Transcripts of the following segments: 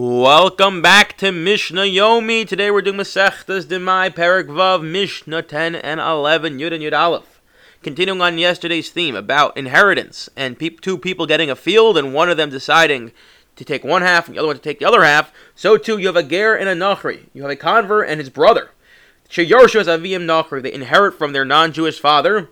Welcome back to Mishnah Yomi. Today we're doing Masechtas Demai Perek Vav Mishnah 10 and 11 Yud and Yud Aleph. Continuing on yesterday's theme about inheritance and pe- two people getting a field and one of them deciding to take one half and the other one to take the other half. So too you have a ger and a nachri. You have a convert and his brother. They inherit from their non-Jewish father.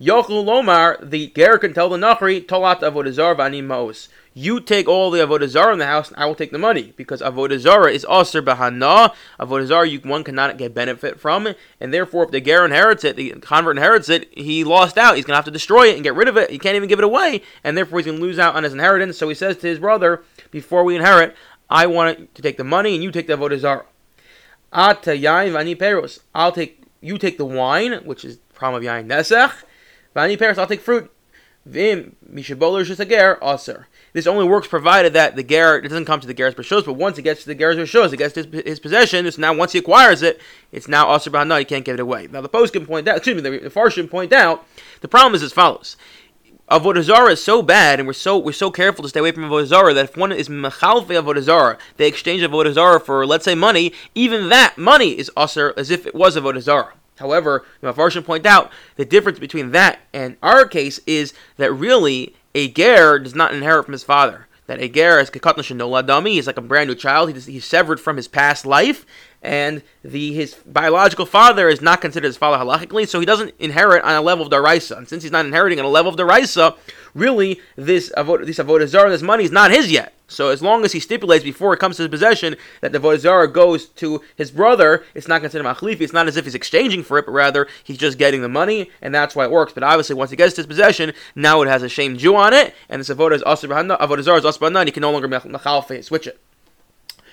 Yochlu Lomar, the ger can tell the nachri, Tolat Avodazar Vani Maos you take all the avodah zarah in the house, and I will take the money because avodah zarah is aser bahana. Avodah zarah you one cannot get benefit from, and therefore if the ger inherits it, the convert inherits it, he lost out. He's gonna have to destroy it and get rid of it. He can't even give it away, and therefore he's gonna lose out on his inheritance. So he says to his brother, before we inherit, I want to take the money and you take the avodah zarah. Ata vani peros. I'll take you take the wine, which is problem of yain nesach. Vani peros. I'll take fruit. Vim. This only works provided that the ger it doesn't come to the ger's shows, but once it gets to the ger's shows, it gets his, his possession. It's now once he acquires it, it's now aser b'hanah. He can't give it away. Now the post can point out, excuse me, the, the farshim point out. The problem is as follows: Avodah is so bad, and we're so we're so careful to stay away from Avodah that if one is mechalfe Avodah they exchange Avodah for let's say money. Even that money is aser as if it was Avodah. However, Mafarshim point out the difference between that and our case is that really a ger does not inherit from his father. That a ger is kekatna ladami. He's like a brand new child. He's, he's severed from his past life, and the his biological father is not considered his father halachically, so he doesn't inherit on a level of daraisa. And since he's not inheriting on a level of daraisa, really this avod, this avodah zarah, this money is not his yet. So as long as he stipulates before it comes to his possession that the avodah goes to his brother, it's not considered machlifi. It's not as if he's exchanging for it, but rather he's just getting the money, and that's why it works. But obviously, once he gets to his possession, now it has a shame Jew on it, and this avodah is avodah zarah is asr and he can no longer mechalfe switch it.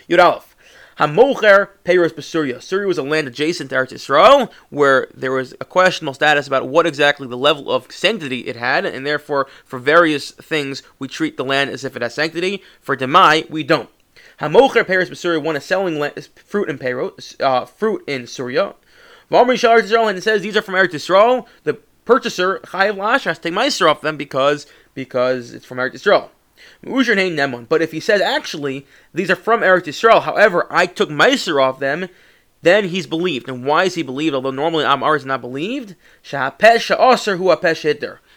Yud Aleph. Hamocher Peiros Basuria. Syria was a land adjacent to Eretz Yisrael, where there was a questionable status about what exactly the level of sanctity it had, and therefore, for various things, we treat the land as if it has sanctity. For Demai, we don't. Hamocher Peiros Basuria, one is selling land, fruit in Peiros, uh, fruit in Syria. Vamri Shal Eretz Yisrael, and it says these are from Eretz Yisrael. The purchaser Chayav Lash has to take Meiser off them because because it's from Eretz Yisrael. But if he says, actually, these are from Eretz Yisrael, however, I took Meiser off them, then he's believed. And why is he believed? Although normally Amar is not believed.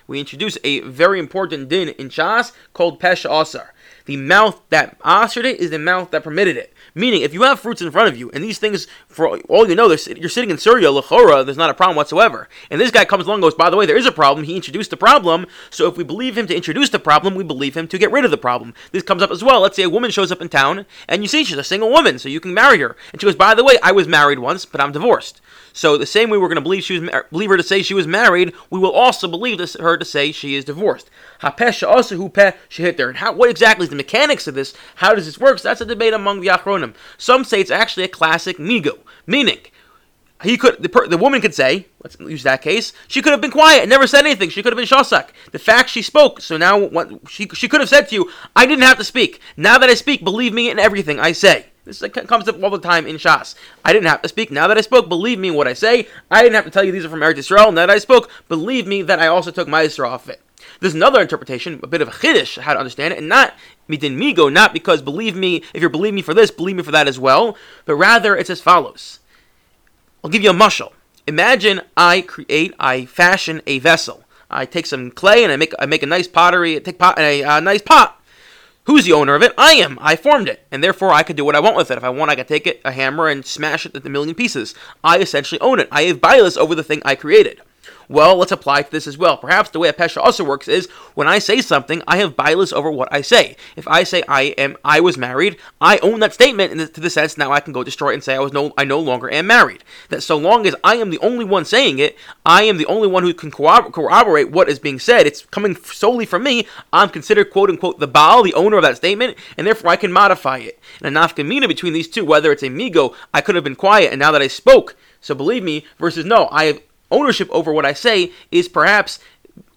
We introduce a very important din in Shas called Pesha Asar. The mouth that asered it is the mouth that permitted it. Meaning, if you have fruits in front of you, and these things, for all you know, you're sitting in Syria, Lechora, there's not a problem whatsoever. And this guy comes along goes, by the way, there is a problem. He introduced the problem. So if we believe him to introduce the problem, we believe him to get rid of the problem. This comes up as well. Let's say a woman shows up in town, and you see she's a single woman, so you can marry her. And she goes, by the way, I was married once, but I'm divorced. So the same way we're going to believe she was believe her to say she was married, we will also believe this, her to say she is divorced. Hapesha also who pe hit there. And how what exactly is the mechanics of this? How does this work? So that's a debate among the achronim. Some say it's actually a classic migo, meaning he could the, per, the woman could say let's use that case she could have been quiet and never said anything she could have been shosak the fact she spoke so now what she, she could have said to you i didn't have to speak now that i speak believe me in everything i say this comes up all the time in Shas. I didn't have to speak. Now that I spoke, believe me in what I say. I didn't have to tell you these are from Eretz Yisrael. Now that I spoke, believe me that I also took my Yisrael off it. There's another interpretation, a bit of a chiddush, how to understand it, and not midin migo, not because believe me, if you're believe me for this, believe me for that as well, but rather it's as follows. I'll give you a mushal. Imagine I create, I fashion a vessel. I take some clay and I make I make a nice pottery, I take pot, a, nice pot. Who's the owner of it? I am. I formed it, and therefore I could do what I want with it. If I want, I could take it, a hammer, and smash it into a million pieces. I essentially own it. I have bias over the thing I created. Well, let's apply to this as well. Perhaps the way a pesha also works is when I say something, I have bias over what I say. If I say I am, I was married, I own that statement in the, to the sense now I can go destroy it and say I was no, I no longer am married. That so long as I am the only one saying it, I am the only one who can corroborate what is being said. It's coming solely from me. I'm considered quote unquote the Baal, the owner of that statement, and therefore I can modify it. And a nafkamina between these two, whether it's a migo, I could have been quiet, and now that I spoke, so believe me, versus no, I have ownership over what I say is perhaps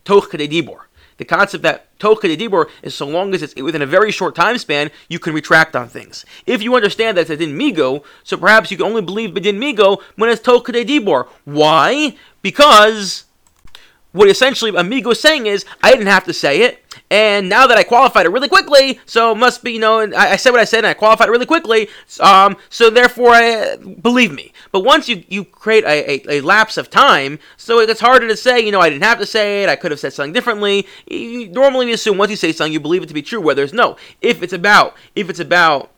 toch dibor. The concept that toch dibor is so long as it's within a very short time span, you can retract on things. If you understand that it's in migo, so perhaps you can only believe bedin migo when it's toch dibor. Why? Because what essentially Amigo is saying is, I didn't have to say it. And now that I qualified it really quickly, so must be you know I, I said what I said and I qualified it really quickly, um, so therefore I believe me. But once you you create a, a, a lapse of time, so it's harder to say you know I didn't have to say it, I could have said something differently. You, normally we assume once you say something you believe it to be true, where there's no. If it's about if it's about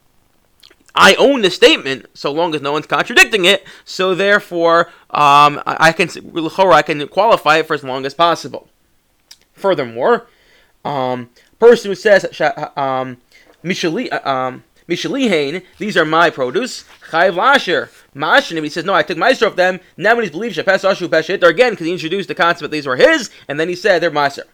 I own the statement so long as no one's contradicting it. So therefore, um, I can I can qualify it for as long as possible. Furthermore, um, person who says um, Mishali, uh, um, these are my produce. Chayv Lasher, Mashin, he says, no, I took Meiser of them. Now when he's believed Shapes Ashu Peshit, again, because he introduced the concept that these were his, and then he said they're Meiser.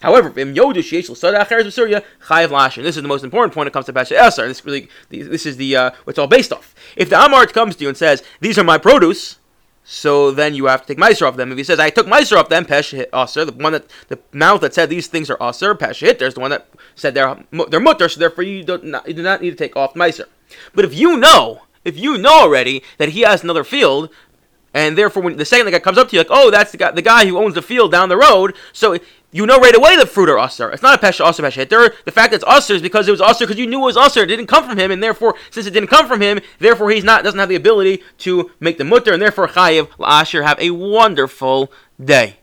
However, im yodu sheish l'sada acheres b'surya chayiv lashin. This is the most important point when it comes to Pasha Esar. This really, this is the uh, what's all based off. If the Amart comes to you and says these are my produce, so then you have to take meiser off them. If he says I took meiser off them, pesh hit aser, the one that the mouth that said these things are aser, pesh hit. There's the one that said they're they're mutter, so therefore you do not you do not need to take off meiser. But if you know if you know already that he has another field, and therefore, when the second guy comes up to you, like, oh, that's the guy, the guy who owns the field down the road, so you know right away the fruit are usher. It's not a pesha usher pesha hitter. The fact that it's usher is because it was usher because you knew it was usher. It didn't come from him, and therefore, since it didn't come from him, therefore he's not doesn't have the ability to make the mutter, and therefore chayiv la'asher. Have a wonderful day.